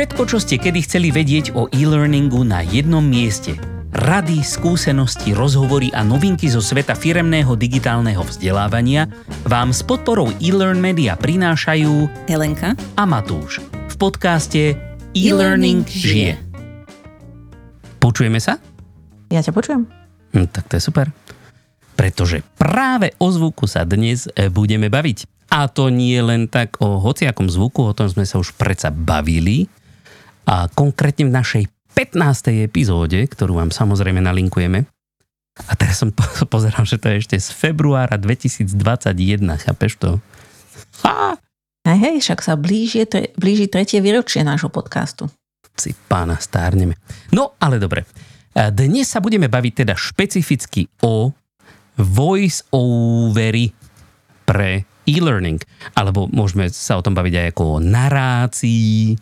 Všetko, čo ste kedy chceli vedieť o e-learningu na jednom mieste. Rady, skúsenosti, rozhovory a novinky zo sveta firemného digitálneho vzdelávania vám s podporou e-learn media prinášajú Helenka a Matúš v podcaste E-Learning žije. Počujeme sa? Ja ťa počujem. Hm, tak to je super. Pretože práve o zvuku sa dnes e, budeme baviť. A to nie len tak o hociakom zvuku, o tom sme sa už predsa bavili. A konkrétne v našej 15. epizóde, ktorú vám samozrejme nalinkujeme. A teraz som pozeral, že to je ešte z februára 2021, chápeš to? Ha! Hej, hej, však sa blíži, tre, blíži tretie výročie nášho podcastu. Si pána, stárneme. No, ale dobre. Dnes sa budeme baviť teda špecificky o voice overy pre e-learning. Alebo môžeme sa o tom baviť aj ako o narácii,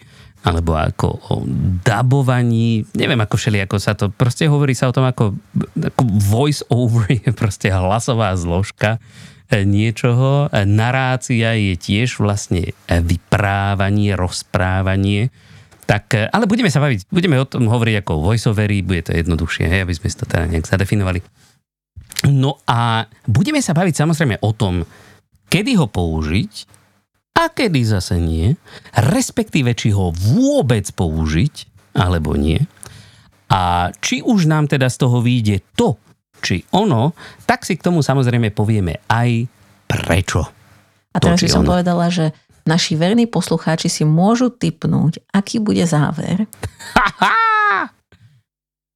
alebo ako o dabovaní, neviem ako všeli, ako sa to, proste hovorí sa o tom ako, ako voice over je proste hlasová zložka niečoho. Narácia je tiež vlastne vyprávanie, rozprávanie. Tak, ale budeme sa baviť, budeme o tom hovoriť ako voiceovery, bude to jednoduchšie, hej, aby sme si to teda nejak zadefinovali. No a budeme sa baviť samozrejme o tom, kedy ho použiť a kedy zase nie, respektíve či ho vôbec použiť alebo nie. A či už nám teda z toho vyjde to, či ono, tak si k tomu samozrejme povieme aj prečo. A teraz by som ono. povedala, že naši verní poslucháči si môžu typnúť, aký bude záver.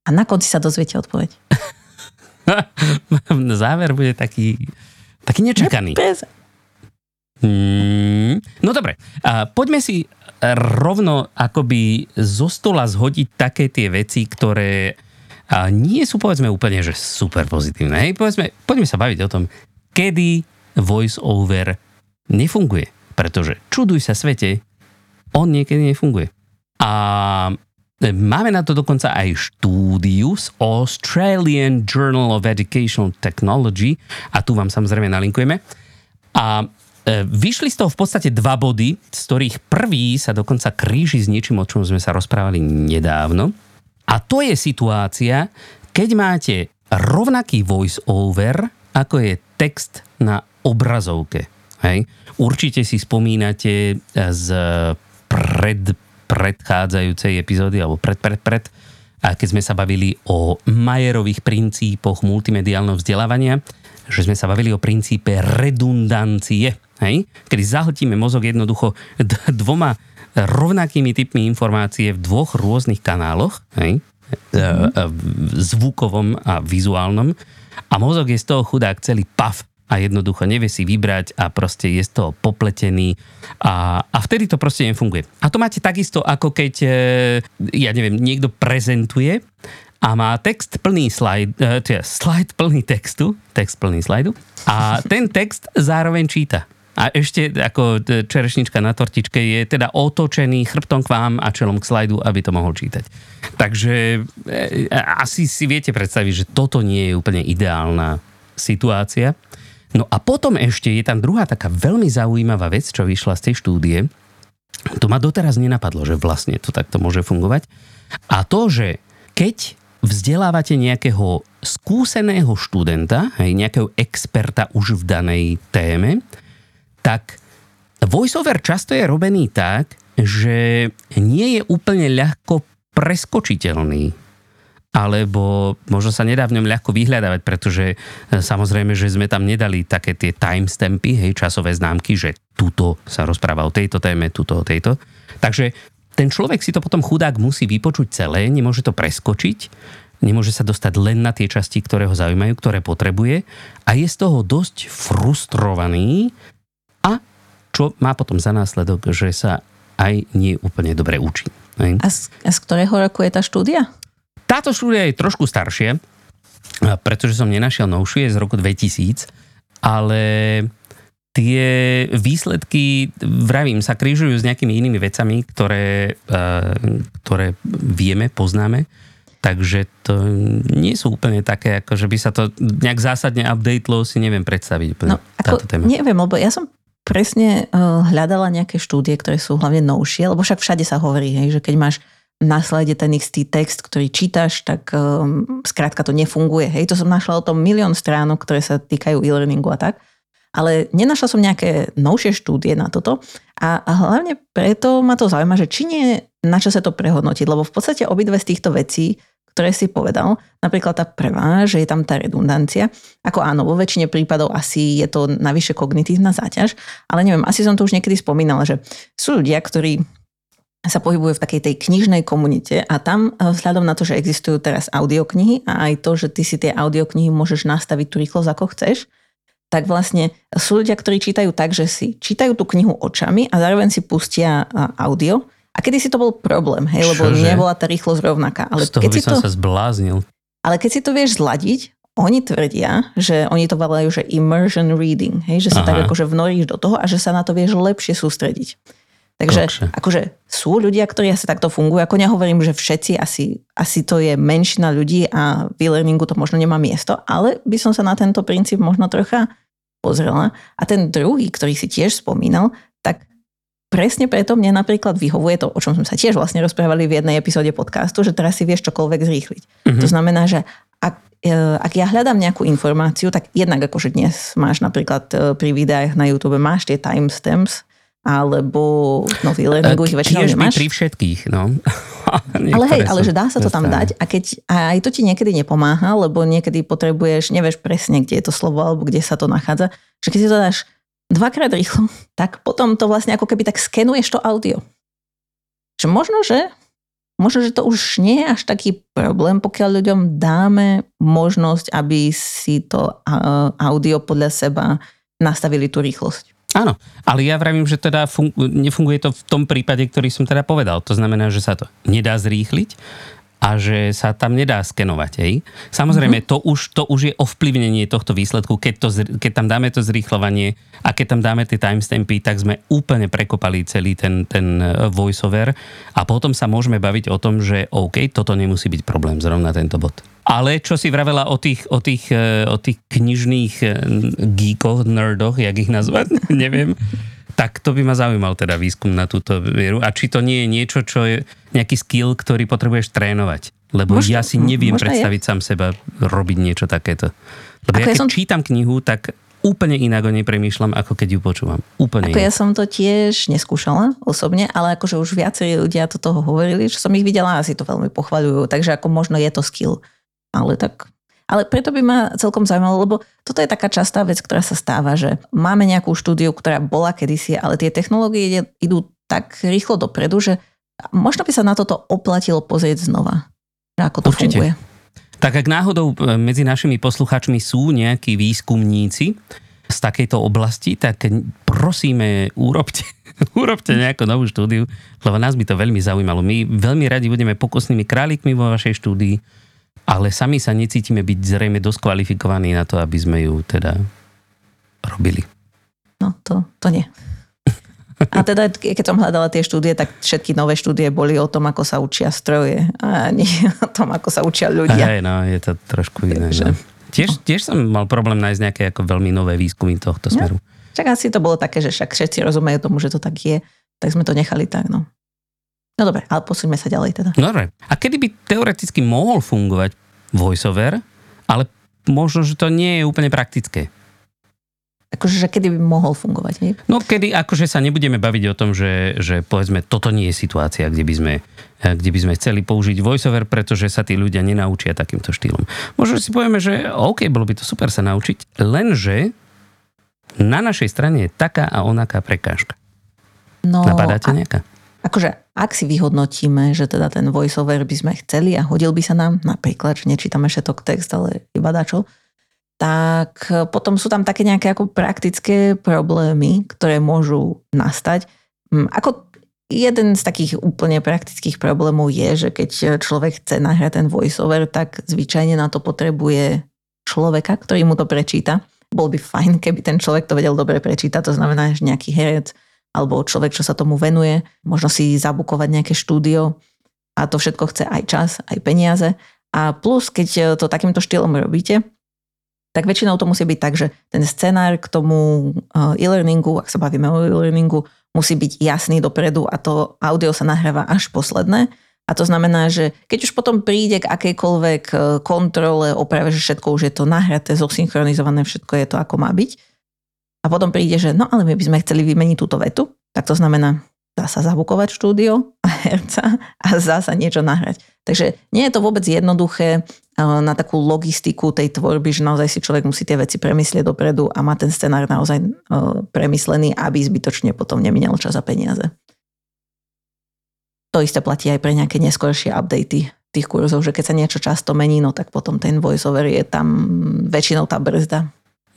A na konci sa dozviete odpoveď. záver bude taký, taký nečakaný. Hmm, no dobre, a poďme si rovno akoby zo stola zhodiť také tie veci, ktoré a nie sú povedzme úplne, že super pozitívne. Hej, povedzme, poďme sa baviť o tom, kedy voice over nefunguje. Pretože čuduj sa svete, on niekedy nefunguje. A máme na to dokonca aj štúdiu z Australian Journal of Educational Technology a tu vám samozrejme nalinkujeme. A Vyšli z toho v podstate dva body, z ktorých prvý sa dokonca kríži s niečím, o čom sme sa rozprávali nedávno. A to je situácia, keď máte rovnaký voice over, ako je text na obrazovke. Hej? Určite si spomínate z pred, predchádzajúcej epizódy, alebo pred, pred, pred, a keď sme sa bavili o Majerových princípoch multimediálneho vzdelávania, že sme sa bavili o princípe redundancie, hej? kedy zahltíme mozog jednoducho dvoma rovnakými typmi informácie v dvoch rôznych kanáloch, hej, mm-hmm. zvukovom a vizuálnom a mozog je z toho chudák celý pav a jednoducho nevie si vybrať a proste je z toho popletený a, a vtedy to proste nefunguje. A to máte takisto, ako keď, e, ja neviem, niekto prezentuje a má text plný slajd, teda slajd plný textu, text plný slajdu a ten text zároveň číta. A ešte ako čerešnička na tortičke je teda otočený chrbtom k vám a čelom k slajdu, aby to mohol čítať. Takže e, asi si viete predstaviť, že toto nie je úplne ideálna situácia. No a potom ešte je tam druhá taká veľmi zaujímavá vec, čo vyšla z tej štúdie. To ma doteraz nenapadlo, že vlastne to takto môže fungovať. A to, že keď vzdelávate nejakého skúseného študenta, hej, nejakého experta už v danej téme, tak voiceover často je robený tak, že nie je úplne ľahko preskočiteľný. Alebo možno sa nedá v ňom ľahko vyhľadávať, pretože e, samozrejme, že sme tam nedali také tie timestampy, hej, časové známky, že tuto sa rozpráva o tejto téme, tuto o tejto. Takže ten človek si to potom chudák musí vypočuť celé, nemôže to preskočiť, nemôže sa dostať len na tie časti, ktoré ho zaujímajú, ktoré potrebuje a je z toho dosť frustrovaný, čo má potom za následok, že sa aj nie úplne dobre učí. A z, a z ktorého roku je tá štúdia? Táto štúdia je trošku staršie, pretože som nenašiel novšie, je z roku 2000, ale tie výsledky, vravím, sa krížujú s nejakými inými vecami, ktoré, ktoré vieme, poznáme. Takže to nie sú úplne také, ako že by sa to nejak zásadne updatelo, si neviem predstaviť. No, ako, neviem, lebo ja som presne hľadala nejaké štúdie, ktoré sú hlavne novšie, lebo však všade sa hovorí, hej, že keď máš na ten istý text, ktorý čítaš, tak um, skrátka to nefunguje. Hej, to som našla o tom milión stránok, ktoré sa týkajú e-learningu a tak. Ale nenašla som nejaké novšie štúdie na toto a, a hlavne preto ma to zaujíma, že či nie na čo sa to prehodnotiť, lebo v podstate obidve z týchto vecí ktoré si povedal. Napríklad tá prvá, že je tam tá redundancia. Ako áno, vo väčšine prípadov asi je to navyše kognitívna záťaž, ale neviem, asi som to už niekedy spomínala, že sú ľudia, ktorí sa pohybujú v takej tej knižnej komunite a tam eh, vzhľadom na to, že existujú teraz audioknihy a aj to, že ty si tie audioknihy môžeš nastaviť tú rýchlosť ako chceš, tak vlastne sú ľudia, ktorí čítajú tak, že si čítajú tú knihu očami a zároveň si pustia eh, audio a kedy si to bol problém, hej, lebo Čože? nebola tá rýchlosť rovnaká. Ale Z toho keď by si som to, sa zbláznil. Ale keď si to vieš zladiť, oni tvrdia, že oni to volajú, že immersion reading, hej, že sa Aha. tak akože vnoríš do toho a že sa na to vieš lepšie sústrediť. Takže Kokše. akože sú ľudia, ktorí asi takto fungujú. Ako nehovorím, že všetci, asi, asi to je menšina ľudí a v e-learningu to možno nemá miesto, ale by som sa na tento princíp možno trocha pozrela. A ten druhý, ktorý si tiež spomínal, tak presne preto mne napríklad vyhovuje to, o čom sme sa tiež vlastne rozprávali v jednej epizóde podcastu, že teraz si vieš čokoľvek zrýchliť. Mm-hmm. To znamená, že ak, e, ak ja hľadám nejakú informáciu, tak jednak akože dnes máš napríklad e, pri videách na YouTube máš tie timestamps, alebo no v e-learningu ich väčšinou nemáš. pri všetkých, no. ale hej, ale že dá sa to tam dať a keď a aj to ti niekedy nepomáha, lebo niekedy potrebuješ, nevieš presne, kde je to slovo alebo kde sa to nachádza, že keď si to dáš dvakrát rýchlo, tak potom to vlastne ako keby tak skenuješ to audio. Že možno, že možno, že to už nie je až taký problém, pokiaľ ľuďom dáme možnosť, aby si to audio podľa seba nastavili tú rýchlosť. Áno, ale ja vravím, že teda fun- nefunguje to v tom prípade, ktorý som teda povedal. To znamená, že sa to nedá zrýchliť a že sa tam nedá skenovať. Hej. Samozrejme, mm-hmm. to, už, to už je ovplyvnenie tohto výsledku. Keď, to, keď tam dáme to zrýchlovanie a keď tam dáme tie timestampy, tak sme úplne prekopali celý ten, ten e, voiceover a potom sa môžeme baviť o tom, že OK, toto nemusí byť problém, zrovna tento bod. Ale čo si vravela o tých, o tých, e, o tých knižných e, geekoch, nerdoch, jak ich nazvať, neviem, tak to by ma zaujímal teda výskum na túto vieru. A či to nie je niečo, čo je nejaký skill, ktorý potrebuješ trénovať. Lebo možno, ja si neviem predstaviť je. sám seba robiť niečo takéto. Lebo ako ja keď ja som... čítam knihu, tak úplne inak o nej premýšľam, ako keď ju počúvam. Úplne ako inak. ja som to tiež neskúšala osobne, ale akože už viacerí ľudia to toho hovorili, že som ich videla a si to veľmi pochvaľujú, takže ako možno je to skill. Ale tak ale preto by ma celkom zaujímalo, lebo toto je taká častá vec, ktorá sa stáva, že máme nejakú štúdiu, ktorá bola kedysi, ale tie technológie idú tak rýchlo dopredu, že možno by sa na toto oplatilo pozrieť znova, ako to Určite. funguje. Tak ak náhodou e, medzi našimi poslucháčmi sú nejakí výskumníci z takejto oblasti, tak prosíme, urobte, urobte nejakú novú štúdiu, lebo nás by to veľmi zaujímalo. My veľmi radi budeme pokusnými králikmi vo vašej štúdii ale sami sa necítime byť zrejme dosť kvalifikovaní na to, aby sme ju teda robili. No, to, to nie. A teda, keď som hľadala tie štúdie, tak všetky nové štúdie boli o tom, ako sa učia stroje a nie o tom, ako sa učia ľudia. Aj, no, je to trošku iné. Takže, no. tiež, tiež som mal problém nájsť nejaké ako veľmi nové výskumy tohto no, smeru. No, však asi to bolo také, že však všetci rozumejú tomu, že to tak je, tak sme to nechali tak, no. No dobre, ale posúďme sa ďalej teda. No dobre. A kedy by teoreticky mohol fungovať voiceover, ale možno, že to nie je úplne praktické. Akože, že kedy by mohol fungovať, nie? No, kedy akože sa nebudeme baviť o tom, že, že povedzme, toto nie je situácia, kde by sme kde by sme chceli použiť voiceover, pretože sa tí ľudia nenaučia takýmto štýlom. Možno si povieme, že OK, bolo by to super sa naučiť, lenže na našej strane je taká a onaká prekážka. No, Napadáte nejaká? Akože ak si vyhodnotíme, že teda ten voiceover by sme chceli a hodil by sa nám, napríklad, že nečítame všetok text, ale iba dačo, tak potom sú tam také nejaké ako praktické problémy, ktoré môžu nastať. Hm, ako jeden z takých úplne praktických problémov je, že keď človek chce nahrať ten voiceover, tak zvyčajne na to potrebuje človeka, ktorý mu to prečíta. Bol by fajn, keby ten človek to vedel dobre prečítať, to znamená, že nejaký herec alebo človek, čo sa tomu venuje, možno si zabukovať nejaké štúdio a to všetko chce aj čas, aj peniaze. A plus, keď to takýmto štýlom robíte, tak väčšinou to musí byť tak, že ten scenár k tomu e-learningu, ak sa bavíme o e-learningu, musí byť jasný dopredu a to audio sa nahráva až posledné. A to znamená, že keď už potom príde k akejkoľvek e, kontrole, oprave, že všetko už je to nahraté, zosynchronizované, všetko je to ako má byť. A potom príde, že no ale my by sme chceli vymeniť túto vetu, tak to znamená, dá sa zabukovať štúdio a herca a dá sa niečo nahrať. Takže nie je to vôbec jednoduché e, na takú logistiku tej tvorby, že naozaj si človek musí tie veci premyslieť dopredu a má ten scenár naozaj e, premyslený, aby zbytočne potom neminel čas a peniaze. To isté platí aj pre nejaké neskôršie updaty tých kurzov, že keď sa niečo často mení, no tak potom ten voiceover je tam väčšinou tá brzda.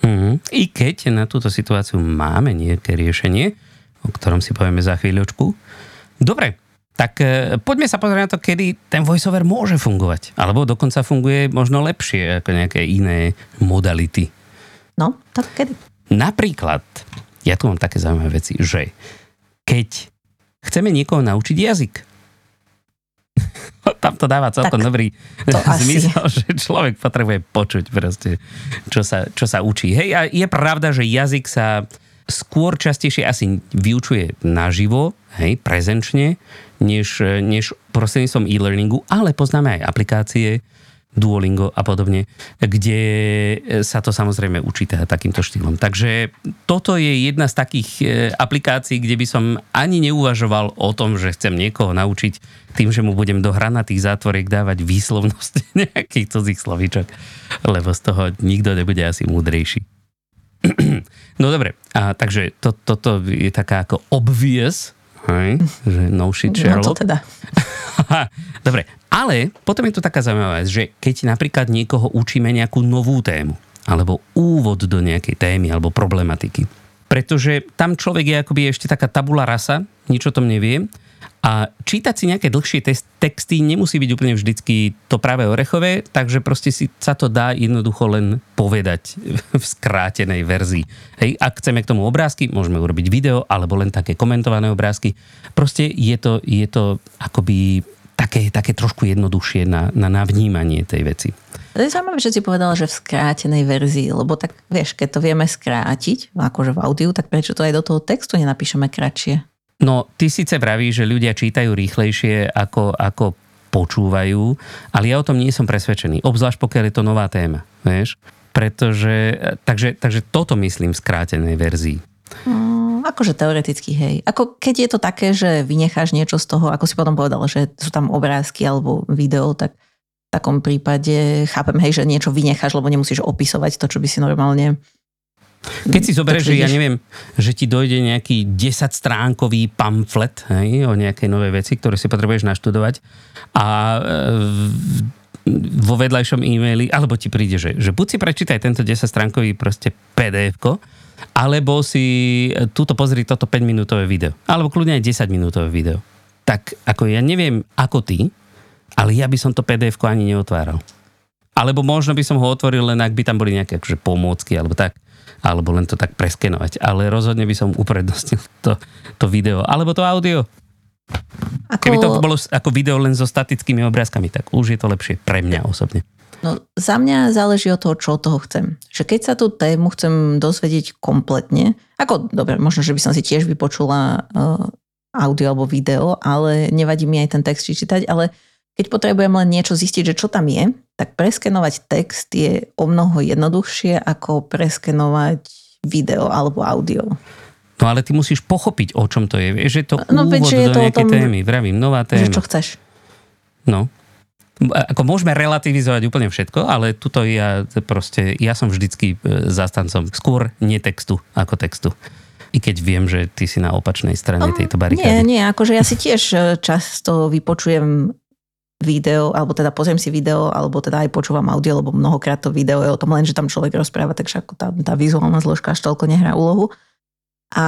Mm-hmm. I keď na túto situáciu máme nejaké riešenie, o ktorom si povieme za chvíľočku. Dobre, tak e, poďme sa pozrieť na to, kedy ten voiceover môže fungovať. Alebo dokonca funguje možno lepšie ako nejaké iné modality. No, tak kedy? Napríklad, ja tu mám také zaujímavé veci, že keď chceme niekoho naučiť jazyk. Tam to dáva celkom tak, dobrý zmysel, asi. že človek potrebuje počuť proste, čo sa, čo sa učí. Hej, a je pravda, že jazyk sa skôr častejšie asi vyučuje naživo, hej, prezenčne, než, než prostredníctvom e-learningu, ale poznáme aj aplikácie, Duolingo a podobne, kde sa to samozrejme učí teda takýmto štýlom. Takže toto je jedna z takých e, aplikácií, kde by som ani neuvažoval o tom, že chcem niekoho naučiť tým, že mu budem do hranatých zátvoriek dávať výslovnosť nejakých cudzích slovíčok, lebo z toho nikto nebude asi múdrejší. No dobre, a takže to, toto je taká ako obvious, hej, že no shit Sherlock. No to teda. dobre, ale potom je tu taká zaujímavá vec, že keď napríklad niekoho učíme nejakú novú tému, alebo úvod do nejakej témy alebo problematiky, pretože tam človek je akoby ešte taká tabula rasa, nič o tom nevie, a čítať si nejaké dlhšie texty nemusí byť úplne vždycky to práve orechové, takže proste si sa to dá jednoducho len povedať v skrátenej verzii. Hej, ak chceme k tomu obrázky, môžeme urobiť video alebo len také komentované obrázky. Proste je to, je to akoby také, také trošku jednoduchšie na, na navnímanie tej veci. To je zaujímavé, že si povedala, že v skrátenej verzii, lebo tak vieš, keď to vieme skrátiť, akože v audiu, tak prečo to aj do toho textu nenapíšeme kratšie? No, ty síce vravíš, že ľudia čítajú rýchlejšie ako, ako počúvajú, ale ja o tom nie som presvedčený, obzvlášť pokiaľ je to nová téma, vieš? Pretože, takže, takže toto myslím v skrátenej verzii. Mm, akože teoreticky, hej. Ako keď je to také, že vynecháš niečo z toho, ako si potom povedal, že sú tam obrázky alebo video, tak v takom prípade chápem, hej, že niečo vynecháš, lebo nemusíš opisovať to, čo by si normálne keď si zoberieš, že ja neviem, že ti dojde nejaký 10 stránkový pamflet hej, o nejakej novej veci, ktoré si potrebuješ naštudovať a e, vo vedľajšom e-maili, alebo ti príde, že, že buď si prečítaj tento 10 stránkový proste pdf alebo si e, túto pozri toto 5 minútové video. Alebo kľudne aj 10 minútové video. Tak ako ja neviem ako ty, ale ja by som to pdf ani neotváral. Alebo možno by som ho otvoril len ak by tam boli nejaké akože pomôcky alebo tak. Alebo len to tak preskenovať. Ale rozhodne by som uprednostnil to, to video. Alebo to audio. Ako... Keby to bolo ako video len so statickými obrázkami, tak už je to lepšie pre mňa osobne. No, za mňa záleží od toho, čo od toho chcem. Že keď sa tú tému chcem dozvedieť kompletne, ako, dobre, možno, že by som si tiež vypočula uh, audio alebo video, ale nevadí mi aj ten text čítať, ale keď potrebujem len niečo zistiť, že čo tam je, tak preskenovať text je o mnoho jednoduchšie ako preskenovať video alebo audio. No ale ty musíš pochopiť, o čom to je. Vieš, že to no, úvod veď, do nejakej tom, témy. Vravím, nová téma. Že čo chceš. No ako môžeme relativizovať úplne všetko, ale tuto ja proste, ja som vždycky e, zastancom skôr nie textu ako textu. I keď viem, že ty si na opačnej strane um, tejto barikády. Nie, nie, akože ja si tiež e, často vypočujem video, alebo teda pozriem si video, alebo teda aj počúvam audio, lebo mnohokrát to video je o tom len, že tam človek rozpráva, takže ako tá, tá vizuálna zložka až toľko nehrá úlohu. A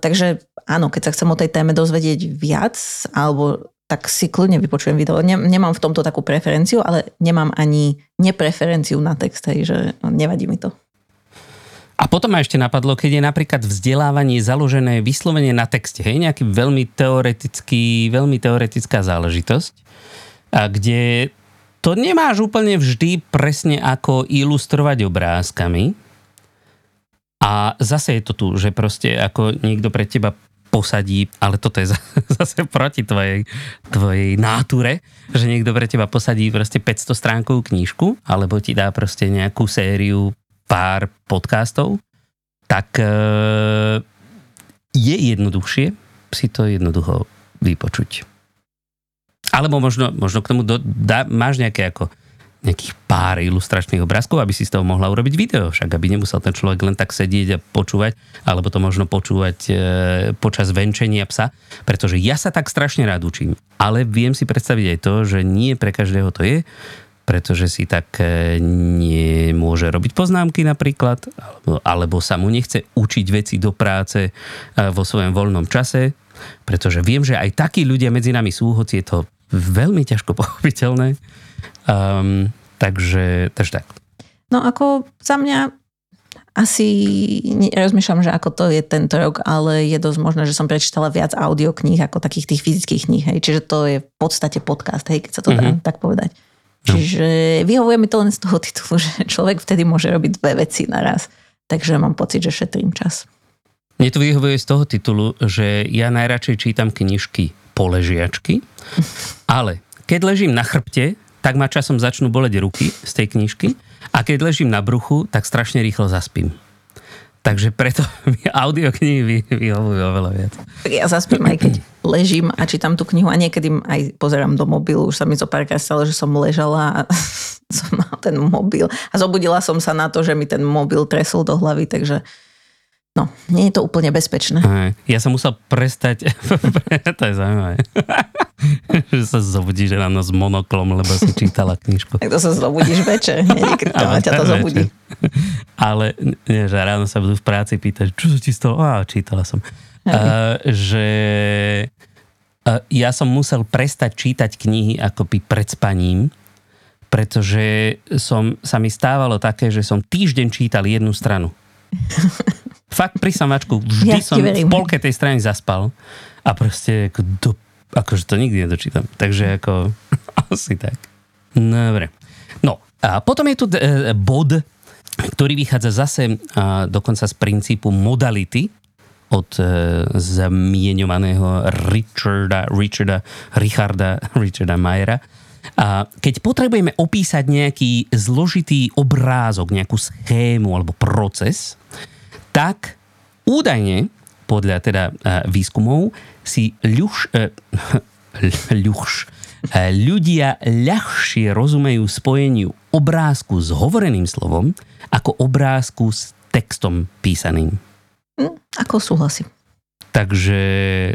takže áno, keď sa chcem o tej téme dozvedieť viac, alebo tak si kľudne vypočujem video. Nemám v tomto takú preferenciu, ale nemám ani nepreferenciu na text, hej, že nevadí mi to. A potom ma ešte napadlo, keď je napríklad vzdelávanie založené vyslovene na texte, hej, nejaký veľmi teoretický, veľmi teoretická záležitosť, a kde to nemáš úplne vždy presne ako ilustrovať obrázkami. A zase je to tu, že proste ako niekto pre teba posadí, ale toto je zase proti tvojej, tvojej náture, že niekto pre teba posadí proste 500 stránkovú knížku, alebo ti dá proste nejakú sériu pár podcastov, tak e, je jednoduchšie si to jednoducho vypočuť. Alebo možno, možno k tomu do, dá, máš nejaké ako nejakých pár ilustračných obrázkov, aby si z toho mohla urobiť video, však aby nemusel ten človek len tak sedieť a počúvať, alebo to možno počúvať e, počas venčenia psa, pretože ja sa tak strašne rád učím, ale viem si predstaviť aj to, že nie pre každého to je, pretože si tak e, nemôže robiť poznámky napríklad, alebo, alebo sa mu nechce učiť veci do práce e, vo svojom voľnom čase, pretože viem, že aj takí ľudia medzi nami sú, hoci je to veľmi ťažko pochopiteľné. Um, takže, takže tak. No ako za mňa asi rozmýšľam, že ako to je tento rok, ale je dosť možné, že som prečítala viac audiokníh ako takých tých fyzických kníh. Hej. Čiže to je v podstate podcast, hej, keď sa to dá mm-hmm. tak povedať. No. Čiže vyhovuje mi to len z toho titulu, že človek vtedy môže robiť dve veci naraz. Takže mám pocit, že šetrím čas. Mne to vyhovuje z toho titulu, že ja najradšej čítam knižky poležiačky, ale keď ležím na chrbte, tak ma časom začnú boleť ruky z tej knižky a keď ležím na bruchu, tak strašne rýchlo zaspím. Takže preto mi audioknihy vyhovujú oveľa viac. Ja zaspím aj keď ležím a čítam tú knihu a niekedy aj pozerám do mobilu. Už sa mi zo párkrát stalo, že som ležala a som mal ten mobil. A zobudila som sa na to, že mi ten mobil tresol do hlavy, takže No, nie je to úplne bezpečné. Ja som musel prestať, to je zaujímavé, že sa zobudíš ráno s monoklom, lebo si čítala knižku. Tak to sa zobudíš večer, nie, keď ťa to zobudí. Ale nie, že ráno sa budú v práci pýtať, čo ti stalo? Á, čítala som. Uh, že uh, ja som musel prestať čítať knihy akoby pred spaním, pretože som, sa mi stávalo také, že som týždeň čítal jednu stranu fakt pri samačku, vždy ja som v polke tej strany zaspal a proste ako do, akože to nikdy nedočítam. Takže ako asi tak. Dobre. No a potom je tu e, bod, ktorý vychádza zase a, dokonca z princípu modality od e, zmienovaného Richarda, Richarda, Richarda, Richarda Mayera. A keď potrebujeme opísať nejaký zložitý obrázok, nejakú schému alebo proces, tak údajne, podľa teda e, výskumov, si ľuš, e, ľuš, e, ľudia ľahšie rozumejú spojeniu obrázku s hovoreným slovom ako obrázku s textom písaným. Hm, ako súhlasím. Takže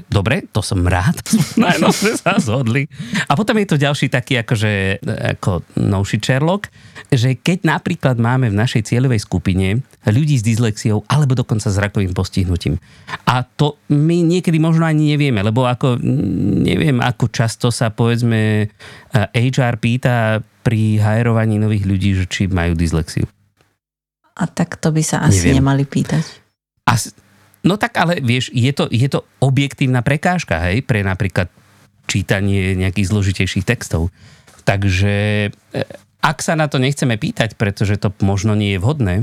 dobre, to som rád, no, že sa zhodli. A potom je to ďalší taký akože ako novší Sherlock, že keď napríklad máme v našej cieľovej skupine ľudí s dyslexiou alebo dokonca s rakovým postihnutím. A to my niekedy možno ani nevieme, lebo ako neviem, ako často sa povedzme HR pýta pri hajerovaní nových ľudí, že či majú dyslexiu. A tak to by sa asi neviem. nemali pýtať. Asi, No tak ale vieš, je to, je to objektívna prekážka, hej, pre napríklad čítanie nejakých zložitejších textov. Takže e, ak sa na to nechceme pýtať, pretože to možno nie je vhodné,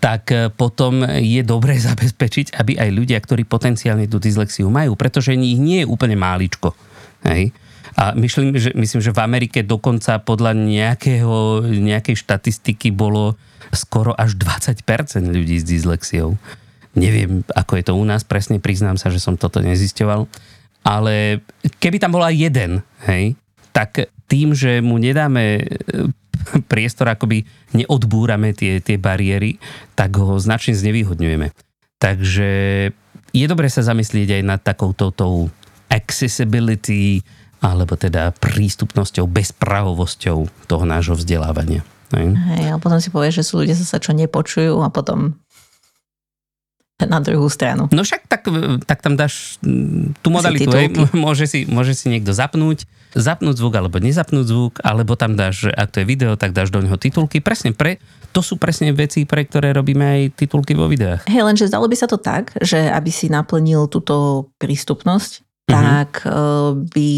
tak e, potom je dobré zabezpečiť, aby aj ľudia, ktorí potenciálne tú dyslexiu majú, pretože ich nie je úplne máličko. Hej. A myslím že, myslím, že v Amerike dokonca podľa nejakého, nejakej štatistiky bolo skoro až 20% ľudí s dyslexiou. Neviem, ako je to u nás, presne priznám sa, že som toto nezisťoval. Ale keby tam bola jeden, hej, tak tým, že mu nedáme e, priestor, akoby neodbúrame tie, tie bariéry, tak ho značne znevýhodňujeme. Takže je dobré sa zamyslieť aj nad takouto tou accessibility, alebo teda prístupnosťou, bezpravovosťou toho nášho vzdelávania. Hej, a potom si povieš, že sú ľudia sa čo nepočujú a potom na druhú stranu. No však tak, tak tam dáš mm, tú modalitu, hej, môže, si, môže si niekto zapnúť, zapnúť zvuk alebo nezapnúť zvuk, alebo tam dáš, ak to je video, tak dáš do neho titulky. Presne pre, to sú presne veci, pre ktoré robíme aj titulky vo videách. Hej, lenže zdalo by sa to tak, že aby si naplnil túto prístupnosť, mm-hmm. tak uh, by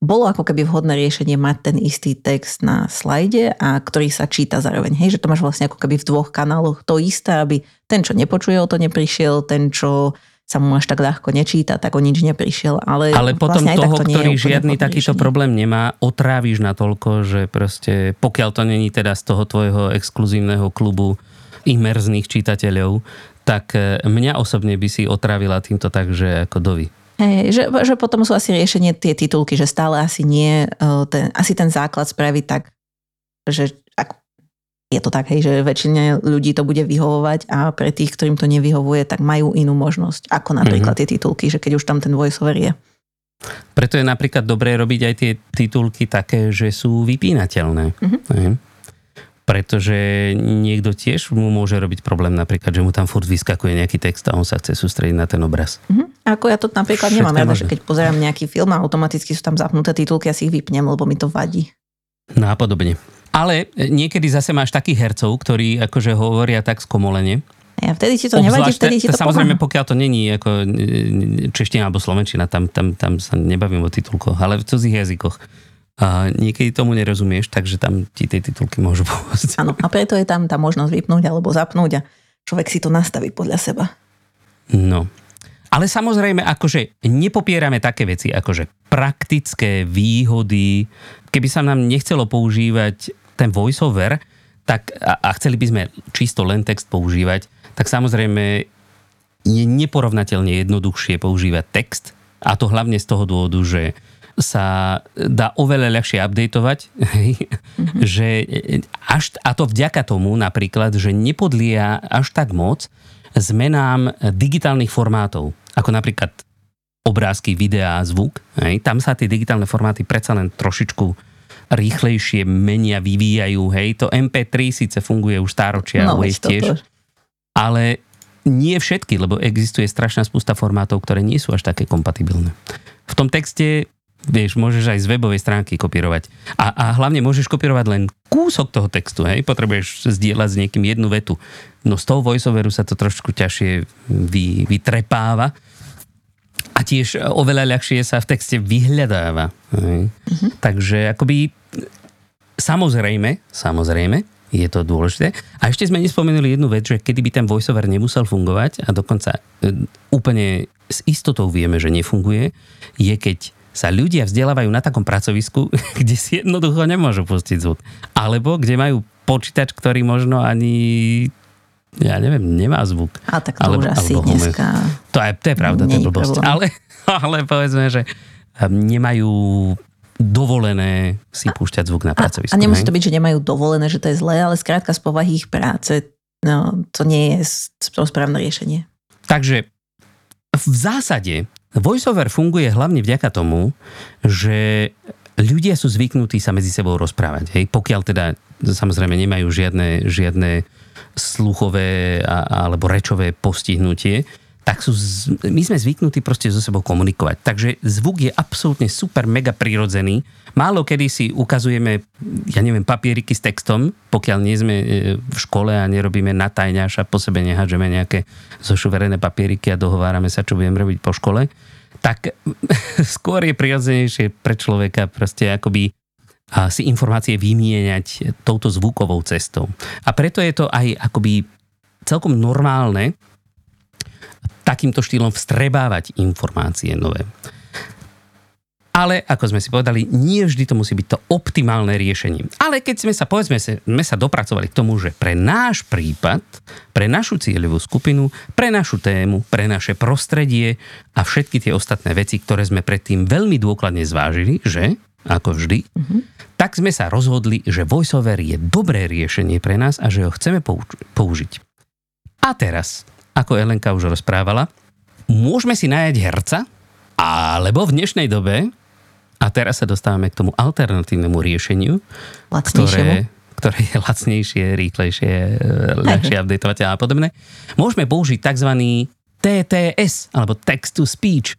bolo ako keby vhodné riešenie mať ten istý text na slajde a ktorý sa číta zároveň. Hej, že to máš vlastne ako keby v dvoch kanáloch to isté, aby ten, čo nepočuje, o to neprišiel, ten, čo sa mu až tak ľahko nečíta, tak o nič neprišiel. Ale, ale potom vlastne toho, to ktorý žiadny takýto problém nemá, otráviš na toľko, že proste, pokiaľ to není teda z toho tvojho exkluzívneho klubu imerzných čitateľov, tak e, mňa osobne by si otrávila týmto tak, že ako dovi. Hey, že, že potom sú asi riešenie tie titulky, že stále asi nie, e, ten, asi ten základ spraviť tak, že je to tak, hej, že väčšine ľudí to bude vyhovovať a pre tých, ktorým to nevyhovuje, tak majú inú možnosť, ako napríklad mm-hmm. tie titulky, že keď už tam ten voiceover je. Preto je napríklad dobré robiť aj tie titulky také, že sú vypínateľné. Mm-hmm. Pretože niekto tiež mu môže robiť problém napríklad, že mu tam furt vyskakuje nejaký text a on sa chce sústrediť na ten obraz. Mm-hmm. Ako ja to napríklad Všetko nemám rada, že keď pozerám nejaký film a automaticky sú tam zapnuté titulky, ja si ich vypnem, lebo mi to vadí. No a podobne. Ale niekedy zase máš takých hercov, ktorí akože hovoria tak skomolene. Ja vtedy ti to nevadí, vtedy ti to Samozrejme, pomáha. pokiaľ to není ako čeština alebo slovenčina, tam, tam, tam sa nebavím o titulkoch, ale v cudzích jazykoch. A niekedy tomu nerozumieš, takže tam ti tie titulky môžu pomôcť. Áno, a preto je tam tá možnosť vypnúť alebo zapnúť a človek si to nastaví podľa seba. No. Ale samozrejme, akože nepopierame také veci, akože praktické výhody, keby sa nám nechcelo používať ten voiceover, tak, a, a chceli by sme čisto len text používať, tak samozrejme je neporovnateľne jednoduchšie používať text a to hlavne z toho dôvodu, že sa dá oveľa ľahšie updateovať, mm-hmm. že až, a to vďaka tomu napríklad, že nepodlia až tak moc zmenám digitálnych formátov, ako napríklad obrázky, videá, zvuk. Hej. Tam sa tie digitálne formáty predsa len trošičku rýchlejšie menia, vyvíjajú. Hej, to MP3 síce funguje už stáročia, no, Wave tiež, ale nie všetky, lebo existuje strašná spústa formátov, ktoré nie sú až také kompatibilné. V tom texte vieš, môžeš aj z webovej stránky kopírovať. A, a hlavne môžeš kopírovať len kúsok toho textu, hej? Potrebuješ zdieľať s niekým jednu vetu. No z toho voiceoveru sa to trošku ťažšie vy, vytrepáva a tiež oveľa ľahšie sa v texte vyhľadáva. Hej? Mm-hmm. Takže akoby Samozrejme, samozrejme, je to dôležité. A ešte sme nespomenuli jednu vec, že kedy by ten voiceover nemusel fungovať a dokonca e, úplne s istotou vieme, že nefunguje, je keď sa ľudia vzdelávajú na takom pracovisku, kde si jednoducho nemôžu pustiť zvuk. Alebo kde majú počítač, ktorý možno ani ja neviem, nemá zvuk. A tak to alebo, už asi dneska... To je, to je pravda, to je blbosť. Ale, ale povedzme, že nemajú dovolené si púšťať zvuk na pracovisku. A, a nemusí to byť, že nemajú dovolené, že to je zlé, ale skrátka z povahy ich práce no, to nie je to správne riešenie. Takže v zásade voiceover funguje hlavne vďaka tomu, že ľudia sú zvyknutí sa medzi sebou rozprávať. Hej? Pokiaľ teda samozrejme nemajú žiadne, žiadne sluchové a, alebo rečové postihnutie, tak sú, my sme zvyknutí proste so sebou komunikovať. Takže zvuk je absolútne super, mega prirodzený. Málo kedy si ukazujeme, ja neviem, papieriky s textom, pokiaľ nie sme e, v škole a nerobíme na tajňaš a po sebe nehádžeme nejaké zošuverené papieriky a dohovárame sa, čo budeme robiť po škole, tak skôr je prirodzenejšie pre človeka proste akoby si informácie vymieňať touto zvukovou cestou. A preto je to aj akoby celkom normálne, takýmto štýlom vstrebávať informácie nové. Ale, ako sme si povedali, nie vždy to musí byť to optimálne riešenie. Ale keď sme sa, povedzme, sme sa dopracovali k tomu, že pre náš prípad, pre našu cieľovú skupinu, pre našu tému, pre naše prostredie a všetky tie ostatné veci, ktoré sme predtým veľmi dôkladne zvážili, že, ako vždy, mm-hmm. tak sme sa rozhodli, že VoiceOver je dobré riešenie pre nás a že ho chceme použiť. A teraz ako Elenka už rozprávala, môžeme si najať herca, alebo v dnešnej dobe, a teraz sa dostávame k tomu alternatívnemu riešeniu, ktoré, ktoré je lacnejšie, rýchlejšie, ľahšie updatovať a podobne, môžeme použiť tzv. TTS, alebo Text-to-Speech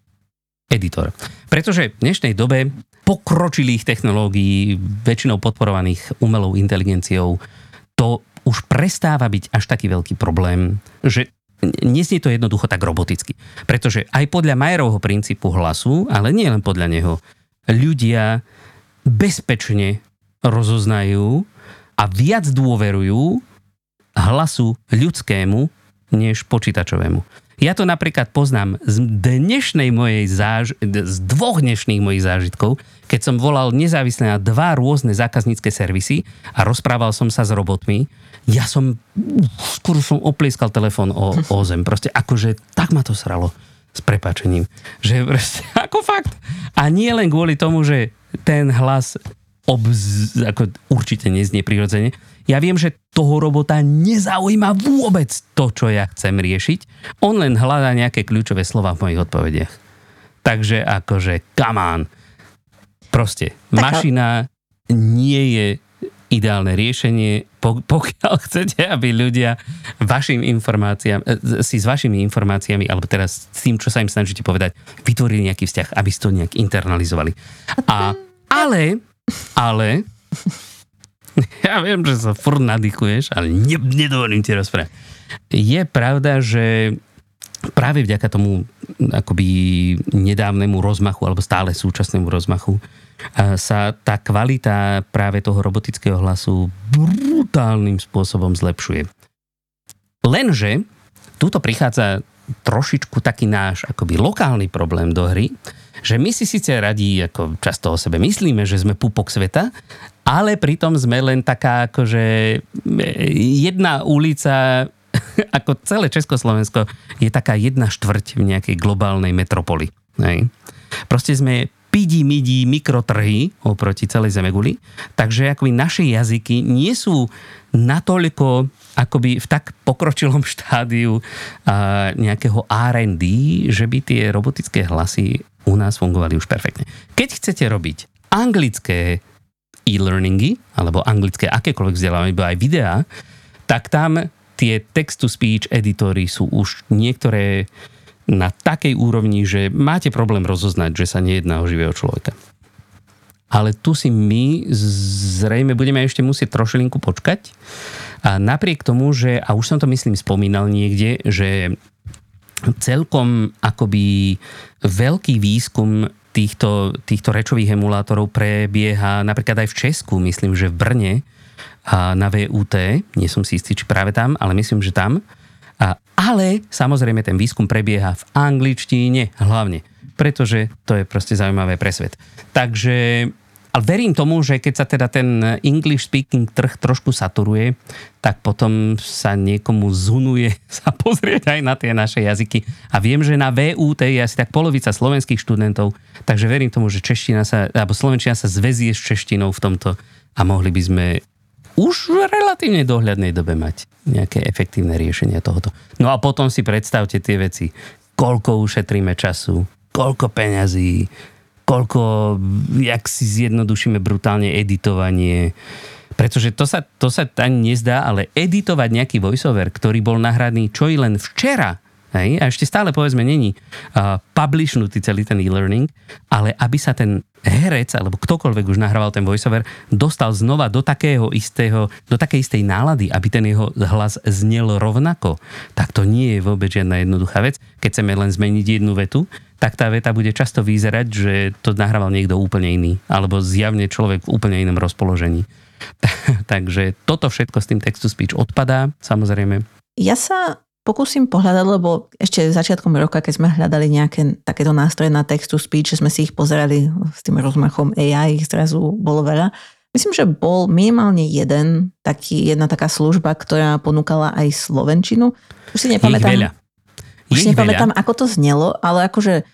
editor. Pretože v dnešnej dobe pokročilých technológií, väčšinou podporovaných umelou inteligenciou, to už prestáva byť až taký veľký problém, že neznie to jednoducho tak roboticky. Pretože aj podľa Majerovho princípu hlasu, ale nie len podľa neho, ľudia bezpečne rozoznajú a viac dôverujú hlasu ľudskému než počítačovému. Ja to napríklad poznám z dnešnej mojej záž... z dvoch dnešných mojich zážitkov, keď som volal nezávisle na dva rôzne zákaznícke servisy a rozprával som sa s robotmi. Ja som, skôr som oplieskal telefón o, o zem. Proste akože tak ma to sralo s prepačením. Že proste, ako fakt. A nie len kvôli tomu, že ten hlas obz, ako určite neznie prirodzene. Ja viem, že toho robota nezaujíma vôbec to, čo ja chcem riešiť. On len hľadá nejaké kľúčové slova v mojich odpovediach. Takže akože, come on. Proste, tak, mašina nie je ideálne riešenie, pokiaľ chcete, aby ľudia vašim informáciám, e, si s vašimi informáciami, alebo teraz s tým, čo sa im snažíte povedať, vytvorili nejaký vzťah, aby ste to nejak internalizovali. A, ale ale ja viem, že sa furt nadýchuješ, ale ne, nedovolím ti rozprávať. Je pravda, že práve vďaka tomu akoby nedávnemu rozmachu alebo stále súčasnému rozmachu sa tá kvalita práve toho robotického hlasu brutálnym spôsobom zlepšuje. Lenže túto prichádza trošičku taký náš akoby lokálny problém do hry, že my si síce radí, ako často o sebe myslíme, že sme pupok sveta, ale pritom sme len taká akože jedna ulica ako celé Československo je taká jedna štvrť v nejakej globálnej metropoli. Hej. Proste sme pidi midi mikrotrhy oproti celej Zemeguli, takže akoby naše jazyky nie sú natoľko akoby v tak pokročilom štádiu a, nejakého R&D, že by tie robotické hlasy u nás fungovali už perfektne. Keď chcete robiť anglické e-learningy, alebo anglické akékoľvek vzdelávanie, alebo aj videá, tak tam tie text-to-speech editory sú už niektoré na takej úrovni, že máte problém rozoznať, že sa nejedná o živého človeka. Ale tu si my zrejme budeme ešte musieť trošilinku počkať. A napriek tomu, že, a už som to myslím spomínal niekde, že celkom akoby veľký výskum týchto, týchto rečových emulátorov prebieha napríklad aj v Česku, myslím, že v Brne na VUT, nie som si istý, či práve tam, ale myslím, že tam. Ale samozrejme ten výskum prebieha v angličtine hlavne, pretože to je proste zaujímavé pre svet. Takže ale verím tomu, že keď sa teda ten English speaking trh trošku saturuje, tak potom sa niekomu zunuje sa pozrieť aj na tie naše jazyky. A viem, že na VUT je asi tak polovica slovenských študentov, takže verím tomu, že čeština sa, alebo slovenčina sa zväzie s češtinou v tomto a mohli by sme už v relatívne dohľadnej dobe mať nejaké efektívne riešenie tohoto. No a potom si predstavte tie veci, koľko ušetríme času, koľko peňazí, koľko, jak si zjednodušíme brutálne editovanie. Pretože to sa, to sa ani nezdá, ale editovať nejaký voiceover, ktorý bol nahraný čo i len včera, hej, a ešte stále povedzme není uh, publishnutý celý ten e-learning, ale aby sa ten herec, alebo ktokoľvek už nahrával ten voiceover, dostal znova do takého istého, do takej istej nálady, aby ten jeho hlas znel rovnako, tak to nie je vôbec žiadna jednoduchá vec. Keď chceme len zmeniť jednu vetu, tak tá veta bude často vyzerať, že to nahrával niekto úplne iný, alebo zjavne človek v úplne inom rozpoložení. Takže toto všetko s tým textu speech odpadá, samozrejme. Ja sa pokúsim pohľadať, lebo ešte začiatkom roka, keď sme hľadali nejaké takéto nástroje na textu speech, že sme si ich pozerali s tým rozmachom AI, ich zrazu bolo veľa. Myslím, že bol minimálne jeden, taký, jedna taká služba, ktorá ponúkala aj slovenčinu. Už si nepamätám. Je veľa. Už si nepamätám, ako to znelo, ale akože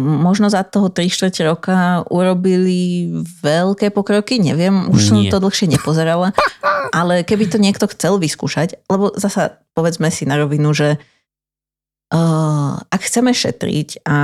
možno za toho 3 čtvrte roka urobili veľké pokroky, neviem, už som Nie. to dlhšie nepozerala, ale keby to niekto chcel vyskúšať, lebo zasa povedzme si na rovinu, že uh, ak chceme šetriť, a,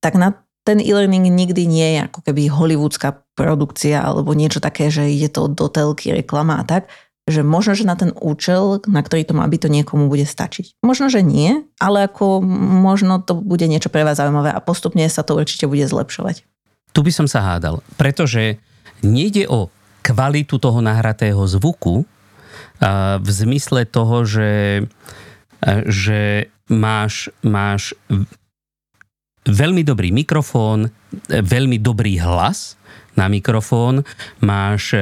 tak na ten e-learning nikdy nie je ako keby hollywoodská produkcia alebo niečo také, že ide to do telky, reklama a tak že možno, že na ten účel, na ktorý to má byť, to niekomu bude stačiť. Možno, že nie, ale ako možno to bude niečo pre vás zaujímavé a postupne sa to určite bude zlepšovať. Tu by som sa hádal, pretože nejde o kvalitu toho nahratého zvuku v zmysle toho, že, že máš, máš veľmi dobrý mikrofón, veľmi dobrý hlas na mikrofón, máš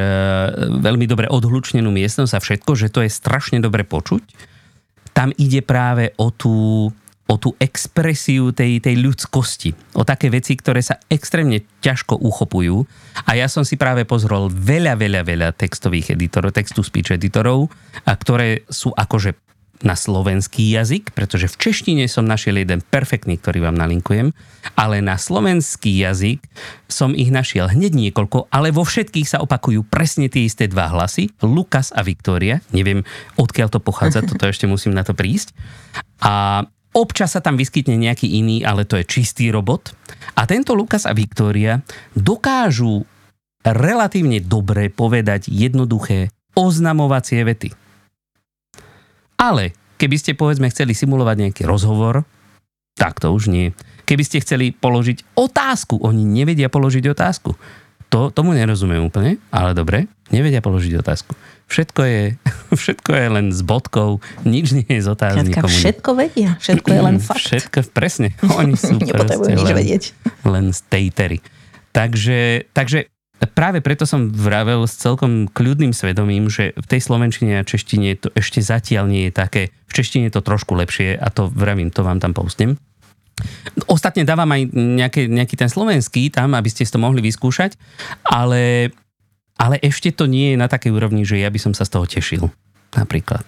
veľmi dobre odhlučnenú miestnosť a všetko, že to je strašne dobre počuť. Tam ide práve o tú o tú expresiu tej, tej ľudskosti, o také veci, ktoré sa extrémne ťažko uchopujú. A ja som si práve pozrel veľa, veľa, veľa textových editorov, textu speech editorov, a ktoré sú akože na slovenský jazyk, pretože v češtine som našiel jeden perfektný, ktorý vám nalinkujem, ale na slovenský jazyk som ich našiel hneď niekoľko, ale vo všetkých sa opakujú presne tie isté dva hlasy, Lukas a Viktória. Neviem, odkiaľ to pochádza, toto ešte musím na to prísť. A Občas sa tam vyskytne nejaký iný, ale to je čistý robot. A tento Lukas a Viktória dokážu relatívne dobre povedať jednoduché oznamovacie vety. Ale keby ste povedzme chceli simulovať nejaký rozhovor, tak to už nie. Keby ste chceli položiť otázku, oni nevedia položiť otázku. To, tomu nerozumiem úplne, ale dobre, nevedia položiť otázku. Všetko je, všetko je len s bodkou, nič nie je s otáznikom. Všetko vedia, všetko je len fakt. Všetko, presne. Oni sú nič len, vedieť. Len stejtery. Takže, takže práve preto som vravel s celkom kľudným svedomím, že v tej slovenčine a češtine to ešte zatiaľ nie je také. V češtine je to trošku lepšie a to vravím, to vám tam postnem. Ostatne dávam aj nejaké, nejaký ten slovenský tam, aby ste to mohli vyskúšať, ale, ale ešte to nie je na takej úrovni, že ja by som sa z toho tešil. Napríklad.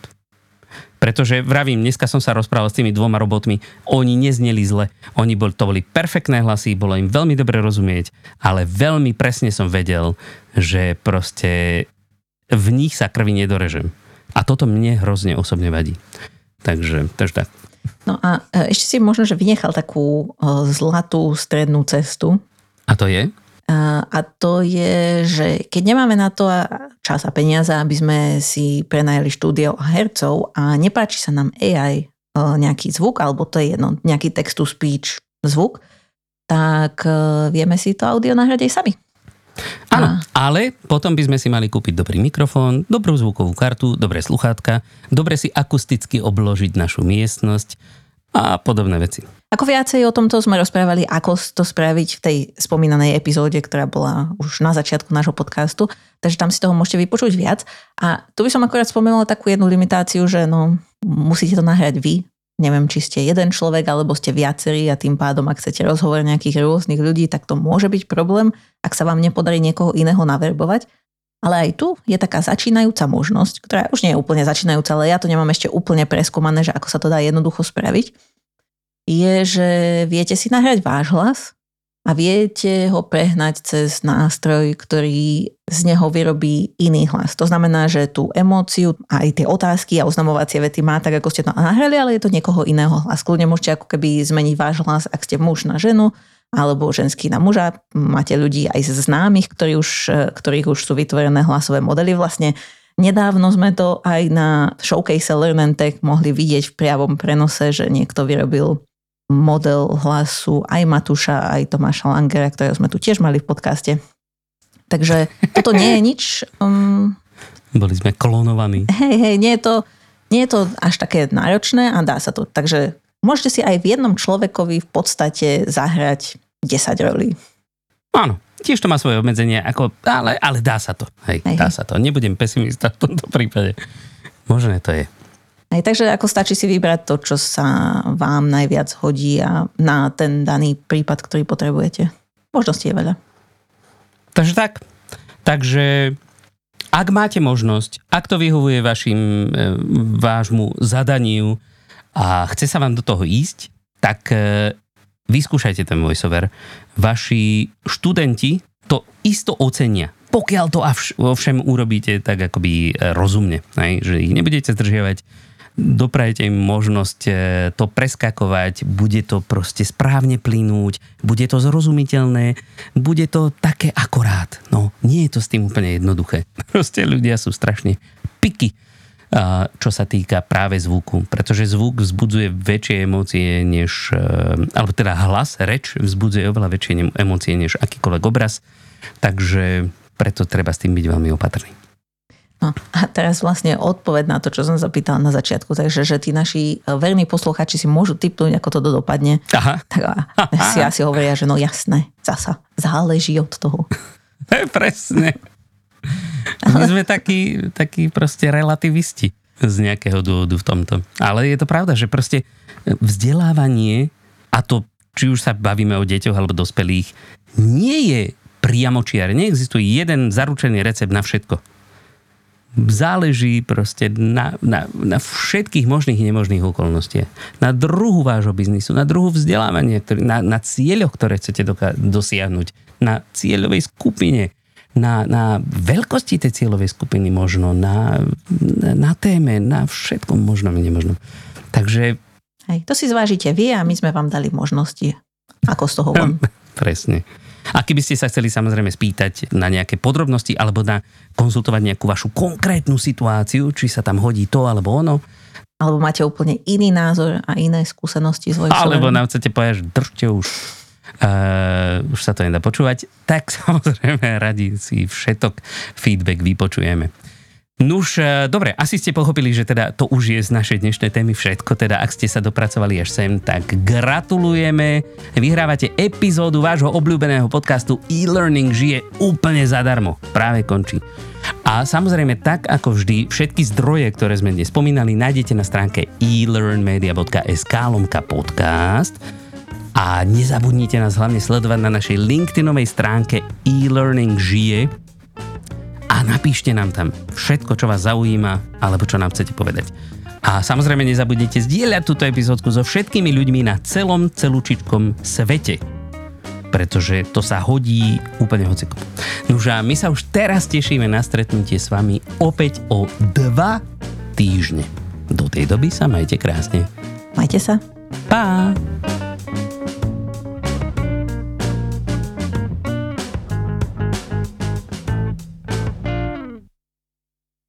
Pretože vravím, dneska som sa rozprával s tými dvoma robotmi, oni nezneli zle, oni bol, to boli perfektné hlasy, bolo im veľmi dobre rozumieť, ale veľmi presne som vedel, že proste v nich sa krvi nedorežem. A toto mne hrozne osobne vadí. Takže, takže tak. No a e, ešte si možno, že vynechal takú e, zlatú strednú cestu. A to je? A, a to je, že keď nemáme na to čas a peniaze, aby sme si prenajali štúdio a hercov a nepáči sa nám AI e, nejaký zvuk, alebo to je jedno, nejaký text-to-speech zvuk, tak vieme si to audio nahrať aj sami. Áno, ale potom by sme si mali kúpiť dobrý mikrofón, dobrú zvukovú kartu, dobré sluchátka, dobre si akusticky obložiť našu miestnosť a podobné veci. Ako viacej o tomto sme rozprávali, ako to spraviť v tej spomínanej epizóde, ktorá bola už na začiatku nášho podcastu, takže tam si toho môžete vypočuť viac. A tu by som akorát spomenula takú jednu limitáciu, že no, musíte to nahrať vy, neviem, či ste jeden človek alebo ste viacerí a tým pádom, ak chcete rozhovor nejakých rôznych ľudí, tak to môže byť problém, ak sa vám nepodarí niekoho iného naverbovať. Ale aj tu je taká začínajúca možnosť, ktorá už nie je úplne začínajúca, ale ja to nemám ešte úplne preskúmané, že ako sa to dá jednoducho spraviť, je, že viete si nahrať váš hlas a viete ho prehnať cez nástroj, ktorý z neho vyrobí iný hlas. To znamená, že tú emóciu, aj tie otázky a oznamovacie vety má tak, ako ste to nahrali, ale je to niekoho iného hlas. Kľudne môžete ako keby zmeniť váš hlas, ak ste muž na ženu, alebo ženský na muža. Máte ľudí aj z známych, ktorí už, ktorých už sú vytvorené hlasové modely. Vlastne nedávno sme to aj na showcase Learn and Tech mohli vidieť v priavom prenose, že niekto vyrobil model hlasu aj Matúša, aj Tomáša Langera, ktorého sme tu tiež mali v podcaste. Takže toto nie je nič... Um, Boli sme klonovaní. Hej, hej, nie je, to, nie je to až také náročné a dá sa to. Takže môžete si aj v jednom človekovi v podstate zahrať 10 rolí. Áno, tiež to má svoje obmedzenie, ako, ale, ale dá sa to. Hej, hej, dá sa to. Nebudem pesimista v tomto prípade. Možné to je. Aj, takže ako stačí si vybrať to, čo sa vám najviac hodí a na ten daný prípad, ktorý potrebujete. Možností je veľa. Takže tak. Takže ak máte možnosť, ak to vyhovuje vašim, e, vášmu zadaniu a chce sa vám do toho ísť, tak e, vyskúšajte ten voiceover. Vaši študenti to isto ocenia. Pokiaľ to vo všem urobíte tak akoby e, rozumne, že ich nebudete zdržiavať, doprajete im možnosť e, to preskakovať, bude to proste správne plynúť, bude to zrozumiteľné, bude to také akorát. No, nie je to s tým úplne jednoduché. Proste ľudia sú strašne piky, čo sa týka práve zvuku, pretože zvuk vzbudzuje väčšie emócie než, e, alebo teda hlas, reč vzbudzuje oveľa väčšie emócie než akýkoľvek obraz, takže preto treba s tým byť veľmi opatrný. No a teraz vlastne odpoveď na to, čo som zapýtala na začiatku. Takže, že tí naši e, verní posluchači si môžu typnúť, ako to dopadne. Aha. Tak a si asi hovoria, že no jasné, zasa, záleží od toho. Presne. My sme takí, takí proste relativisti z nejakého dôvodu v tomto. Ale je to pravda, že proste vzdelávanie, a to či už sa bavíme o deťoch alebo dospelých, nie je priamočiar. Neexistuje jeden zaručený recept na všetko záleží proste na, na, na všetkých možných a nemožných okolnostiach. Na druhu vášho biznisu, na druhu vzdelávania, ktorý, na, na cieľoch, ktoré chcete doka- dosiahnuť, na cieľovej skupine, na, na veľkosti tej cieľovej skupiny možno, na, na, na téme, na všetkom možnom a nemožnom. Takže... Hej, to si zvážite vy a my sme vám dali možnosti, ako z toho von. Presne. A keby ste sa chceli samozrejme spýtať na nejaké podrobnosti alebo na konzultovať nejakú vašu konkrétnu situáciu, či sa tam hodí to alebo ono, alebo máte úplne iný názor a iné skúsenosti z Alebo nám chcete povedať, že držte už, už sa to nedá počúvať, tak samozrejme radi si všetok feedback vypočujeme. Nuž, e, dobre, asi ste pochopili, že teda to už je z našej dnešnej témy všetko, teda ak ste sa dopracovali až sem, tak gratulujeme. Vyhrávate epizódu vášho obľúbeného podcastu e-learning žije úplne zadarmo. Práve končí. A samozrejme, tak ako vždy, všetky zdroje, ktoré sme dnes spomínali, nájdete na stránke elearnmedia.sk lomka podcast. A nezabudnite nás hlavne sledovať na našej LinkedInovej stránke e-learning žije, a napíšte nám tam všetko, čo vás zaujíma alebo čo nám chcete povedať. A samozrejme nezabudnite zdieľať túto epizódku so všetkými ľuďmi na celom celúčičkom svete pretože to sa hodí úplne hocikom. Nože a my sa už teraz tešíme na stretnutie s vami opäť o dva týždne. Do tej doby sa majte krásne. Majte sa. Pa!